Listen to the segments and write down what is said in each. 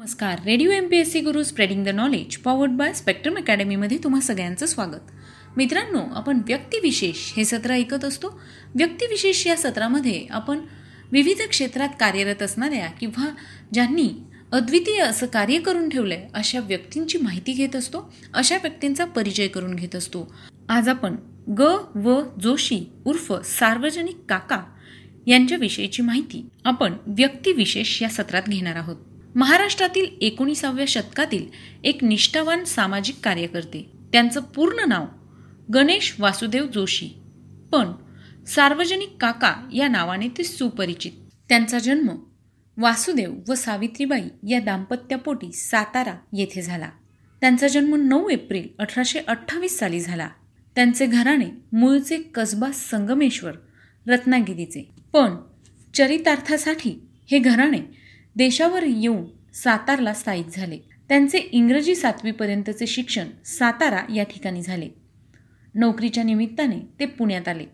नमस्कार. Radio M P S C guru spreading the knowledge powered by spectrum अकॅडमीमध्ये तुम्हा सगळ्यांचं स्वागत. मित्रांनो आपण व्यक्तिविशेष हे सत्र ऐकत असतो. व्यक्तिविशेष या सत्रामध्ये आपण विविध क्षेत्रात कार्यरत असणाऱ्या किंवा ज्यांनी अद्वितीय असं कार्य करून ठेवलं आहे अशा व्यक्तींची माहिती घेत असतो. अशा व्यक्तींचा परिचय करून घेत असतो. आज आपण ग व जोशी उर्फ सार्वजनिक काका यांच्याविषयीची माहिती आपण व्यक्तिविशेष या सत्रात घेणार आहोत. महाराष्ट्रातील एकोणीसाव्या शतकातील एक निष्ठावान सामाजिक कार्यकर्ते. त्यांचं पूर्ण नाव गणेश वासुदेव जोशी. पण सार्वजनिक काका या नावाने ते सुपरिचित. त्यांचा जन्म वासुदेव व सावित्रीबाई या दाम्पत्यापोटी सातारा येथे झाला. त्यांचा जन्म नऊ एप्रिल अठराशे अठ्ठावीस साली झाला. त्यांचे घराणे मूळचे कसबा संगमेश्वर रत्नागिरीचे. पण चरितार्थासाठी हे घराणे देशावर येऊन सातारला स्थायिक झाले. त्यांचे इंग्रजी सातवीपर्यंतचे शिक्षण सातारा या ठिकाणी झाले. नोकरीच्या निमित्ताने ते पुण्यात आले.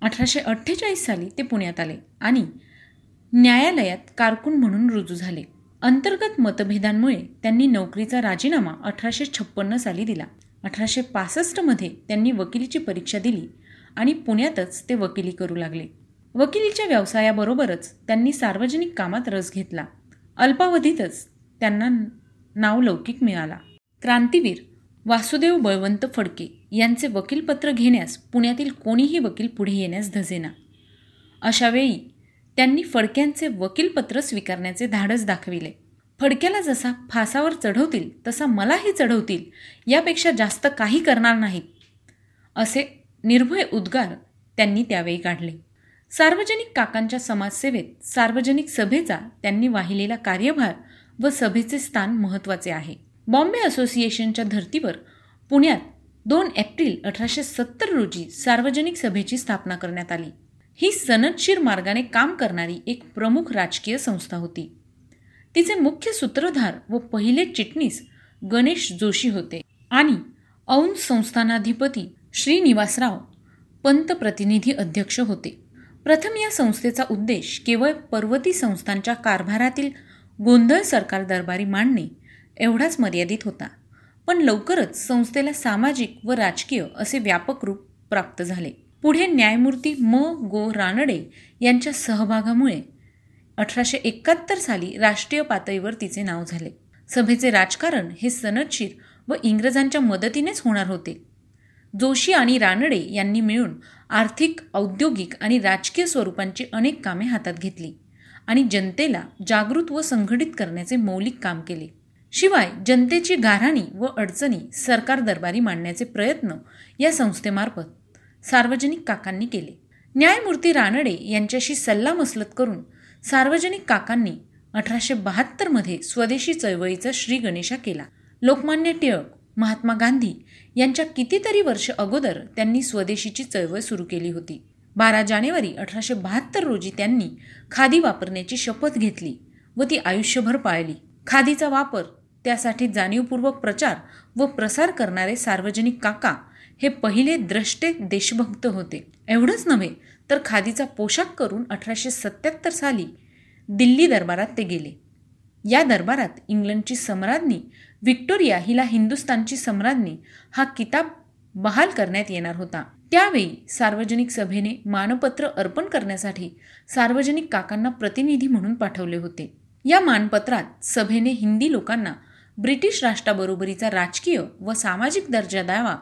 अठराशे अठ्ठेचाळीस साली ते पुण्यात आले आणि न्यायालयात कारकून म्हणून रुजू झाले. अंतर्गत मतभेदांमुळे त्यांनी नोकरीचा राजीनामा अठराशे छप्पन्न साली दिला. अठराशे पासष्टमध्ये त्यांनी वकिलीची परीक्षा दिली आणि पुण्यातच ते वकिली करू लागले. वकिलीच्या व्यवसायाबरोबरच त्यांनी सार्वजनिक कामात रस घेतला. अल्पावधीतच त्यांना नावलौकिक मिळाला. क्रांतीवीर वासुदेव बळवंत फडके यांचे वकीलपत्र घेण्यास पुण्यातील कोणीही वकील पुढे येण्यास धजेना. अशावेळी त्यांनी फडक्यांचे वकीलपत्र स्वीकारण्याचे धाडस दाखविले. फडक्याला जसा फासावर चढवतील तसा मलाही चढवतील यापेक्षा जास्त काही करणार नाहीत असे निर्भय उद्गार त्यांनी त्यावेळी काढले. सार्वजनिक काकांच्या समाजसेवेत सार्वजनिक सभेचा त्यांनी वाहिलेला कार्यभार व सभेचे स्थान महत्त्वाचे आहे. बॉम्बे असोसिएशनच्या धर्तीवर पुण्यात दोन एप्रिल अठराशे सत्तर रोजी सार्वजनिक सभेची स्थापना करण्यात आली. ही सनदशीर मार्गाने काम करणारी एक प्रमुख राजकीय संस्था होती. तिचे मुख्य सूत्रधार व पहिले चिटणीस गणेश जोशी होते आणि औंध संस्थानाधिपती श्रीनिवासराव पंतप्रतिनिधी अध्यक्ष होते. प्रथम या संस्थेचा उद्देश केवळ पर्वती संस्थांच्या कारभारातील गोंधळ सरकार दरबारी मांडणे एवढाच मर्यादित होता. पण लवकरच संस्थेला सामाजिक व राजकीय असे व्यापक रूप प्राप्त झाले. पुढे न्यायमूर्ती म. गो. रानडे यांच्या सहभागामुळे अठराशे एकाहत्तर साली राष्ट्रीय पातळीवर तिचे नाव झाले. सभेचे राजकारण हे सनदशीर व इंग्रजांच्या मदतीनेच होणार होते. जोशी आणि रानडे यांनी मिळून आर्थिक औद्योगिक आणि राजकीय स्वरूपांची अनेक कामे हातात घेतली आणि जनतेला जागृत व संघटित करण्याचे मौलिक काम केले. शिवाय जनतेची गाऱ्हाणी व अडचणी सरकार दरबारी मांडण्याचे प्रयत्न या संस्थेमार्फत सार्वजनिक काकांनी केले. न्यायमूर्ती रानडे यांच्याशी सल्लामसलत करून सार्वजनिक काकांनी अठराशे बहात्तरमध्ये स्वदेशी चळवळीचा श्री गणेशा केला. लोकमान्य टिळक महात्मा गांधी यांच्या कितीतरी वर्ष अगोदर त्यांनी स्वदेशीची चळवळ सुरू केली होती. बारा जानेवारी अठराशे बहात्तर रोजी त्यांनी खादी वापरण्याची शपथ घेतली व ती आयुष्यभर पाळली. खादीचा वापर त्यासाठी जाणीवपूर्वक प्रचार व प्रसार करणारे सार्वजनिक काका हे पहिले द्रष्टे देशभक्त होते. एवढंच नव्हे तर खादीचा पोशाख करून अठराशे सत्याहत्तर साली दिल्ली दरबारात ते गेले. या दरबारात इंग्लंडची सम्राज्ञी व्हिक्टोरिया हिला हिंदुस्तानची सम्राज्ञी हा किताब बहाल करण्यात येणार होता. त्यावेळी सार्वजनिक सभेने मानपत्र अर्पण करण्यासाठी सार्वजनिक काकांना प्रतिनिधी म्हणून पाठवले होते. या मानपत्रात सभेने हिंदी लोकांना ब्रिटिश राष्ट्राबरोबरीचा राजकीय व सामाजिक दर्जा द्यावा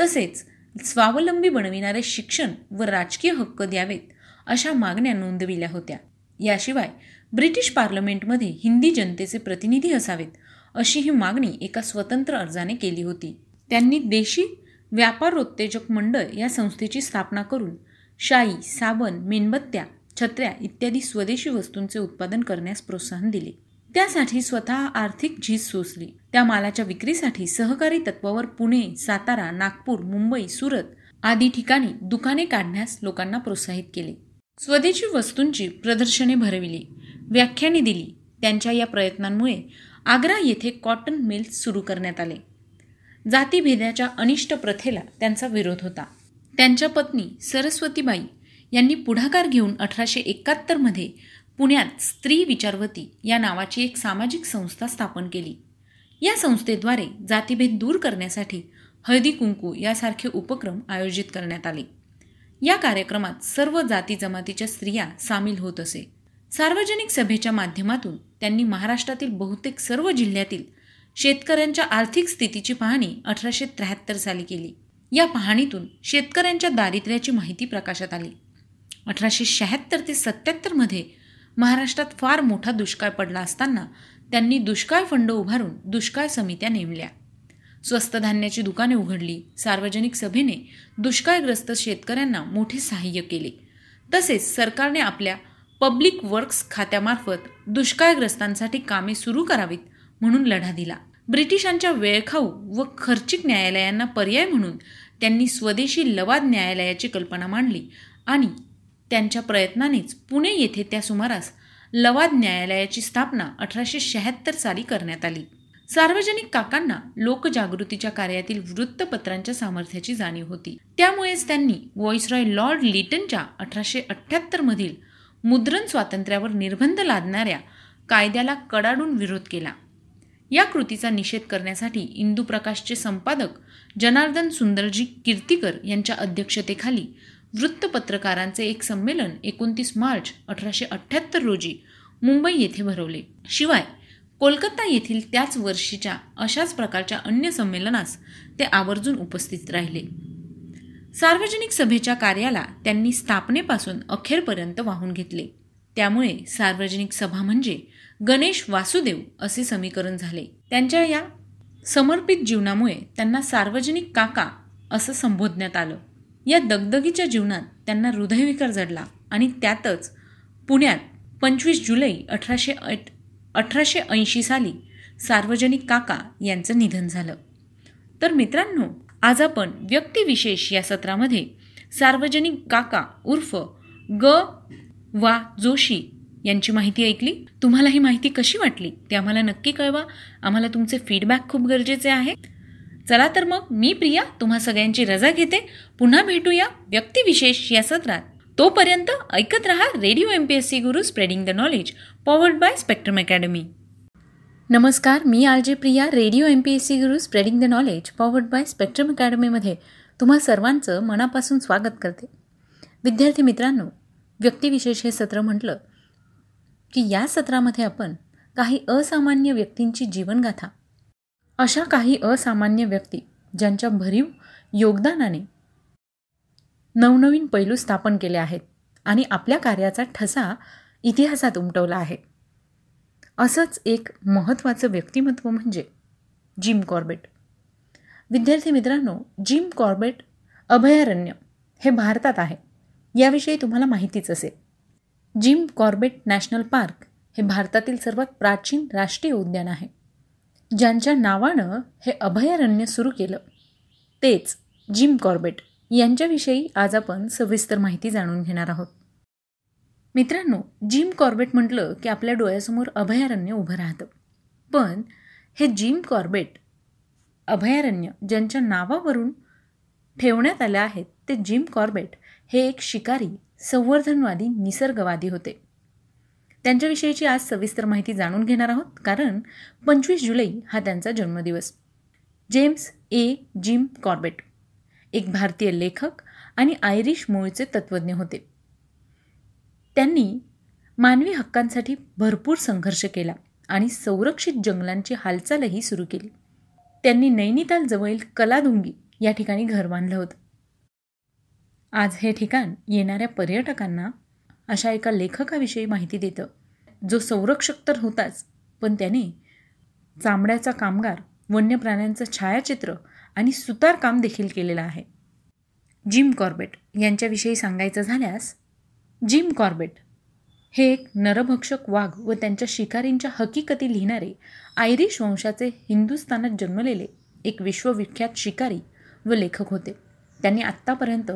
तसेच स्वावलंबी बनविणारे शिक्षण व राजकीय हक्क द्यावेत अशा मागण्या नोंदविल्या होत्या. याशिवाय ब्रिटिश पार्लमेंटमध्ये हिंदी जनतेचे प्रतिनिधी असावेत अशी ही मागणी एका स्वतंत्र अर्जाने केली होती. त्यांनी देशी व्यापारोत्तेजक मंडळ या संस्थेची स्थापना करून शाई साबण मेणबत्त्या छत्र्या इत्यादी स्वदेशी वस्तूंचे उत्पादन करण्यास प्रोत्साहन दिले. त्यासाठी स्वतः आर्थिक झीज सोसली. त्या मालाच्या विक्रीसाठी सहकारी तत्वावर पुणे सातारा नागपूर मुंबई सुरत आदी ठिकाणी दुकाने काढण्यास लोकांना प्रोत्साहित केले. स्वदेशी वस्तूंची प्रदर्शने भरविली व्याख्याने दिली. त्यांच्या या प्रयत्नांमुळे आग्रा येथे कॉटन मिल सुरू करण्यात आले. जातीभेदाच्या अनिष्ट प्रथेला त्यांचा विरोध होता. त्यांच्या पत्नी सरस्वतीबाई यांनी पुढाकार घेऊन अठराशे एकाहत्तरमध्ये पुण्यात स्त्री विचारवती या नावाची एक सामाजिक संस्था स्थापन केली. या संस्थेद्वारे जातीभेद दूर करण्यासाठी हळदी कुंकू यासारखे उपक्रम आयोजित करण्यात आले. या कार्यक्रमात सर्व जाती जमातीच्या स्त्रिया सामील होत असे. सार्वजनिक सभेच्या माध्यमातून त्यांनी महाराष्ट्रातील बहुतेक सर्व जिल्ह्यातील शेतकऱ्यांच्या आर्थिक स्थितीची पाहणी अठराशे त्र्याहत्तर साली केली. या पाहणीतून शेतकऱ्यांच्या दारिद्र्याची माहिती प्रकाशात आली. अठराशे शहात्तर ते सत्याहत्तरमध्ये महाराष्ट्रात फार मोठा दुष्काळ पडला असताना त्यांनी दुष्काळ फंड उभारून दुष्काळ समित्या नेमल्या. स्वस्त धान्याची दुकाने उघडली. सार्वजनिक सभेने दुष्काळग्रस्त शेतकऱ्यांना मोठे सहाय्य केले. तसेच सरकारने आपल्या पब्लिक वर्क्स खात्यामार्फत दुष्काळग्रस्तांसाठी कामे सुरू करावीत म्हणून लढा दिला. ब्रिटिशांच्या वेळखाऊ व खर्चिक न्यायालयांना पर्याय म्हणून त्यांनी स्वदेशी लवाद न्यायालयाची कल्पना मांडली आणि त्यांच्या प्रयत्नानेच पुणे येथे त्या सुमारास लवाद न्यायालयाची स्थापना अठराशे शहात्तर साली करण्यात आली. सार्वजनिक काकांना लोकजागृतीच्या कार्यातील वृत्तपत्रांच्या सामर्थ्याची जाणीव होती. त्यामुळेच त्यांनी व्हॉइसरॉय लॉर्ड लिटनच्या अठराशे मधील मुद्रण स्वातंत्र्यावर निर्बंध लादणाऱ्या कायद्याला कडाडून विरोध केला. या कृतीचा निषेध करण्यासाठी इंदू प्रकाशचे संपादक जनार्दन सुंदरजी कीर्तिकर यांच्या अध्यक्षतेखाली वृत्तपत्रकारांचे एक संमेलन एकोणतीस मार्च अठराशे अठ्ठ्याहत्तर रोजी मुंबई येथे भरवले. शिवाय कोलकाता येथील त्याच वर्षीच्या अशाच प्रकारच्या अन्य संमेलनास ते आवर्जून उपस्थित राहिले. सार्वजनिक सभेच्या कार्याला त्यांनी स्थापनेपासून अखेरपर्यंत वाहून घेतले. त्यामुळे सार्वजनिक सभा म्हणजे गणेश वासुदेव असे समीकरण झाले. त्यांच्या या समर्पित जीवनामुळे त्यांना सार्वजनिक काका असं संबोधण्यात आलं. या दगदगीच्या जीवनात त्यांना हृदयविकार जडला आणि त्यातच पुण्यात पंचवीस जुलै अठराशे अठराशे ऐंशी साली सार्वजनिक काका यांचं निधन झालं. तर मित्रांनो आज आपण व्यक्तिविशेष या सत्रामध्ये सार्वजनिक काका उर्फ ग वा जोशी यांची माहिती ऐकली. तुम्हाला ही माहिती कशी वाटली ते आम्हाला नक्की कळवा. आम्हाला तुमचे फीडबॅक खूप गरजेचे आहे. चला तर मग मी प्रिया तुम्हा सगळ्यांची रजा घेते. पुन्हा भेटूया व्यक्तिविशेष या सत्रात. तोपर्यंत ऐकत रहा radio M P S C guru spreading the knowledge powered by spectrum academy नमस्कार मी R J Priya radio M P S C guru spreading the knowledge powered by spectrum अकॅडमीमध्ये तुम्हा सर्वांचं मनापासून स्वागत करते. विद्यार्थी मित्रांनो व्यक्तिविशेष हे सत्र म्हटलं की या सत्रामध्ये आपण काही असामान्य व्यक्तींची जीवनगाथा अशा काही असामान्य व्यक्ती ज्यांच्या भरीव योगदानाने नवनवीन पैलू स्थापन केले आहेत आणि आपल्या कार्याचा ठसा इतिहासात उमटवला आहे. असंच एक महत्त्वाचं व्यक्तिमत्व म्हणजे जिम कॉर्बेट. विद्यार्थी मित्रांनो जिम कॉर्बेट अभयारण्य हे भारतात आहे. याविषयी तुम्हाला माहितीच असेल. जिम कॉर्बेट नॅशनल पार्क हे भारतातील सर्वात प्राचीन राष्ट्रीय उद्यान आहे. ज्यांच्या नावानं हे अभयारण्य सुरू केलं. तेच जिम कॉर्बेट. यांच्याविषयी आज आपण सविस्तर माहिती जाणून घेणार आहोत. मित्रांनो जिम कॉर्बेट म्हटलं की आपल्या डोळ्यासमोर अभयारण्य उभं राहतं. पण हे जिम कॉर्बेट अभयारण्य ज्यांच्या नावावरून ठेवण्यात आलं आहेत ते जिम कॉर्बेट हे एक शिकारी संवर्धनवादी निसर्गवादी होते. त्यांच्याविषयीची आज सविस्तर माहिती जाणून घेणार आहोत कारण पंचवीस जुलै हा त्यांचा जन्मदिवस. जेम्स ए. जिम कॉर्बेट एक भारतीय लेखक आणि आयरिश मूळचे तत्त्वज्ञ होते. त्यांनी मानवी हक्कांसाठी भरपूर संघर्ष केला आणि संरक्षित जंगलांची हालचालही सुरू केली. त्यांनी नैनिताल जवळील कलादुंगी या ठिकाणी घर बांधलं होतं. आज हे ठिकाण येणाऱ्या पर्यटकांना अशा एका लेखकाविषयी माहिती देतं जो संरक्षक तर होताच पण त्याने चामड्याचा कामगार वन्य प्राण्यांचं छायाचित्र आणि सुतारकाम देखील केलेलं आहे. जिम कॉर्बेट यांच्याविषयी सांगायचं झाल्यास जिम कॉर्बेट. हे एक नरभक्षक वाघ व त्यांच्या शिकारींच्या हकीकती लिहिणारे आयरिश वंशाचे हिंदुस्थानात जन्मलेले एक विश्वविख्यात शिकारी व लेखक होते. त्यांनी आत्तापर्यंत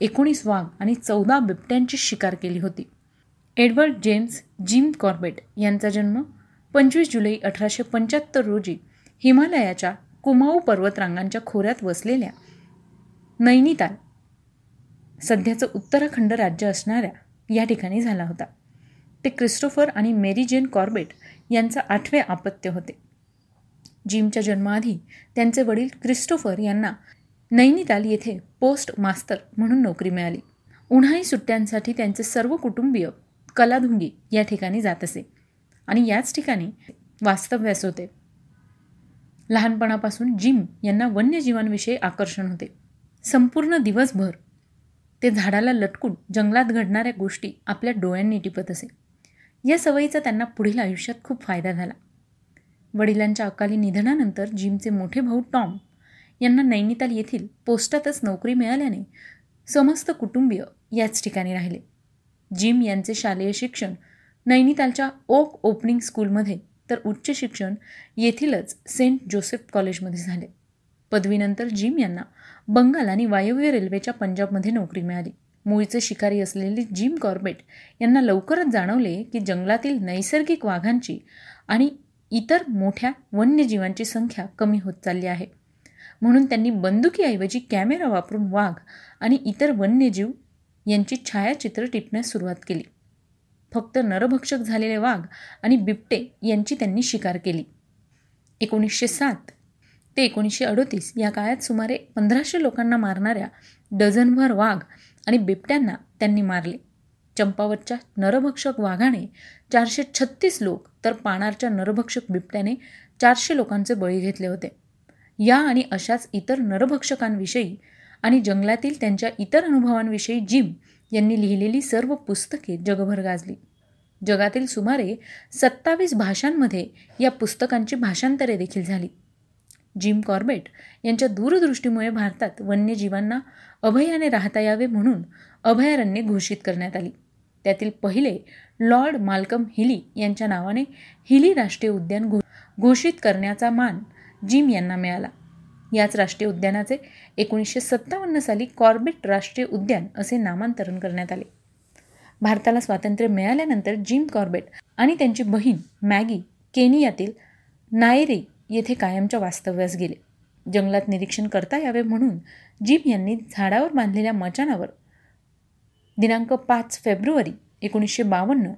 एकोणीस वाघ आणि चौदा बिबट्यांची शिकार केली होती. एडवर्ड जेम्स जिम कॉर्बेट यांचा जन्म पंचवीस जुलै अठराशे पंच्याहत्तर रोजी हिमालयाच्या कुमाऊ पर्वतरांगांच्या खोऱ्यात वसलेल्या नैनिताल सध्याचं उत्तराखंड राज्य असणाऱ्या या ठिकाणी झाला होता. ते क्रिस्टोफर आणि मेरी जेन कॉर्बेट यांचं आठवे आपत्य होते. जिमच्या जन्माआधी त्यांचे वडील क्रिस्टोफर यांना नैनिताल येथे पोस्ट मास्तर म्हणून नोकरी मिळाली. उन्हाळी सुट्ट्यांसाठी त्यांचे सर्व कुटुंबीय कलाधुंगी या ठिकाणी जात असे आणि याच ठिकाणी वास्तव्यास होते. लहानपणापासून जिम यांना वन्यजीवांविषयी आकर्षण होते. संपूर्ण दिवसभर ते झाडाला लटकून जंगलात घडणाऱ्या गोष्टी आपल्या डोळ्यांनी टिपत असे. या सवयीचा त्यांना पुढील आयुष्यात खूप फायदा झाला. वडिलांच्या अकाली निधनानंतर जिमचे मोठे भाऊ टॉम यांना नैनिताल येथील पोस्टातच नोकरी मिळाल्याने समस्त कुटुंबीय याच ठिकाणी राहिले. जिम यांचे शालेय शिक्षण नैनितालच्या ओक ओपनिंग स्कूलमध्ये तर उच्च शिक्षण येथीलच सेंट जोसेफ कॉलेजमध्ये झाले. पदवीनंतर जिम यांना बंगाल आणि वायव्य रेल्वेच्या पंजाबमध्ये नोकरी मिळाली. मुळीचे शिकारी असलेले जिम कॉर्बेट यांना लवकरच जाणवले की जंगलातील नैसर्गिक वाघांची आणि इतर मोठ्या वन्यजीवांची संख्या कमी होत चालली आहे. म्हणून त्यांनी बंदुकीऐवजी कॅमेरा वापरून वाघ आणि इतर वन्यजीव यांची छायाचित्र टिपण्यास सुरुवात केली. फक्त नरभक्षक झालेले वाघ आणि बिबटे यांची त्यांनी शिकार केली. एकोणीसशे सात ते एकोणीसशे अडोतीस. या काळात सुमारे पंधराशे लोकांना मारणाऱ्या डझनभर वाघ आणि बिबट्यांना त्यांनी मारले. चंपावतच्या नरभक्षक वाघाने चारशे छत्तीस लोक तर पाणारच्या नरभक्षक बिबट्याने चारशे लोकांचे बळी घेतले होते. या आणि अशाच इतर नरभक्षकांविषयी आणि जंगलातील त्यांच्या इतर अनुभवांविषयी जिम यांनी लिहिलेली सर्व पुस्तके जगभर गाजली. जगातील सुमारे सत्तावीस भाषांमध्ये या पुस्तकांची भाषांतरे देखील झाली. जिम कॉर्बेट यांच्या दूरदृष्टीमुळे भारतात वन्यजीवांना अभयाने राहता यावे म्हणून अभयारण्ये घोषित करण्यात आली. त्यातील पहिले लॉर्ड माल्कम हिली यांच्या नावाने हिली राष्ट्रीय उद्यान घो घोषित करण्याचा मान जिम यांना मिळाला. याच राष्ट्रीय उद्यानाचे एकोणीसशे सत्तावन्न साली कॉर्बेट राष्ट्रीय उद्यान असे नामांतरण करण्यात आले. भारताला स्वातंत्र्य मिळाल्यानंतर जिम कॉर्बेट आणि त्यांची बहीण मॅगी केनियातील नायरी येथे कायमच्या वास्तव्यास गेले. जंगलात निरीक्षण करता यावे म्हणून जिम यांनी झाडावर बांधलेल्या मचानावर दिनांक पाच फेब्रुवारी एकोणीसशे बावन्न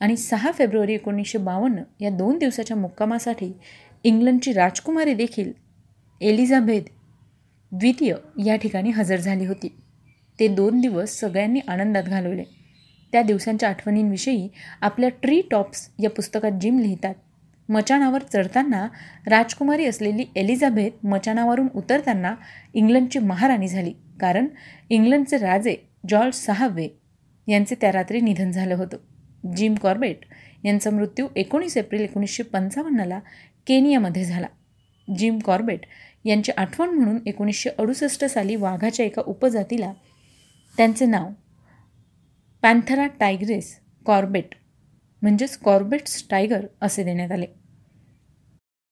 आणि सहा फेब्रुवारी एकोणीसशे बावन्न या दोन दिवसाच्या मुक्कामासाठी इंग्लंडची राजकुमारी देखील एलिझाबेथ द्वितीय या ठिकाणी हजर झाली होती. ते दोन दिवस सगळ्यांनी आनंदात घालवले. त्या दिवसांच्या आठवणींविषयी आपल्या ट्री टॉप्स या पुस्तकात जिम लिहितात. मचाणावर चढताना राजकुमारी असलेली एलिझाबेथ मचाणावरून उतरताना इंग्लंडची महाराणी झाली. कारण इंग्लंडचे राजे जॉर्ज सहावे यांचे त्या रात्री निधन झालं होतं. जिम कॉर्बेट यांचा मृत्यू एकोणीस एप्रिल एकोणीसशे पंचावन्नला केनियामध्ये झाला. जिम कॉर्बेट यांची आठवण म्हणून एकोणीसशे अडुसष्ट साली वाघाच्या एका उपजातीला त्यांचे नाव पॅन्थरा टायग्रेस कॉर्बेट म्हणजेच कॉर्बेट्स टायगर असे देण्यात आले.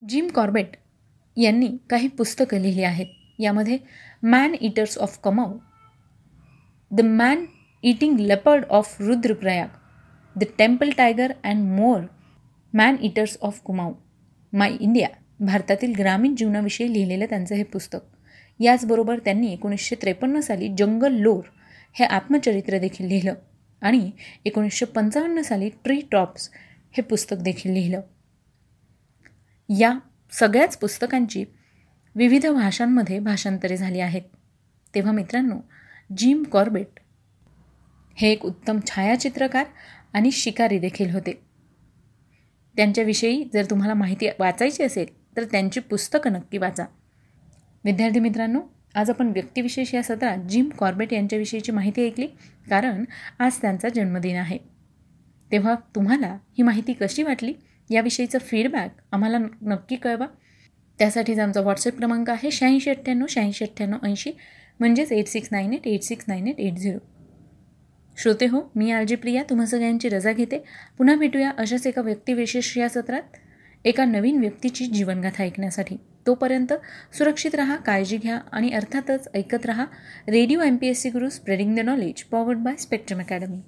जिम कॉर्बेट यांनी काही पुस्तकं लिहिली आहेत. यामध्ये man eaters of Kumaon the man eating leopard of Rudraprayag the temple tiger and more man eaters of Kumaon my India भारतातील ग्रामीण जीवनाविषयी लिहिलेलं त्यांचं हे पुस्तक. याचबरोबर त्यांनी एकोणीसशे त्रेपन्न साली जंगल लोर हे आत्मचरित्र देखील लिहिलं आणि एकोणीसशे पंचावन्न साली ट्री टॉप्स हे पुस्तक देखील लिहिलं. या सगळ्याच पुस्तकांची विविध भाषांमध्ये भाषांतरे झाली आहेत. तेव्हा मित्रांनो जिम कॉर्बेट हे एक उत्तम छायाचित्रकार आणि शिकारी देखील होते. त्यांच्याविषयी जर तुम्हाला माहिती वाचायची असेल तर त्यांची पुस्तकं नक्की वाचा. विद्यार्थी मित्रांनो आज आपण व्यक्तिविशेष या सत्रात जिम कॉर्बेट यांच्याविषयीची माहिती ऐकली कारण आज त्यांचा जन्मदिन आहे. तेव्हा तुम्हाला ही माहिती कशी वाटली? याविषयीचा फीडबॅक आम्हाला नक्की कळवा. त्यासाठीच आमचा व्हॉट्सअप क्रमांक आहे शहाऐंशी अठ्ठ्याण्णव शहाऐंशी अठ्ठ्याण्णव ऐंशी. म्हणजेच eight six nine eight eight six nine eight eight zero श्रोते हो मी आरजी प्रिया तुम्हा सगळ्यांची रजा घेते. पुन्हा भेटूया अशाच एका व्यक्तिविशेष या सत्रात. एका नवीन व्यक्तीची जीवनगाथा ऐकण्यासाठी. तोपर्यंत सुरक्षित राहा काळजी घ्या आणि अर्थातच ऐकत राहा. Radio M P S C guru spreading the knowledge powered by spectrum academy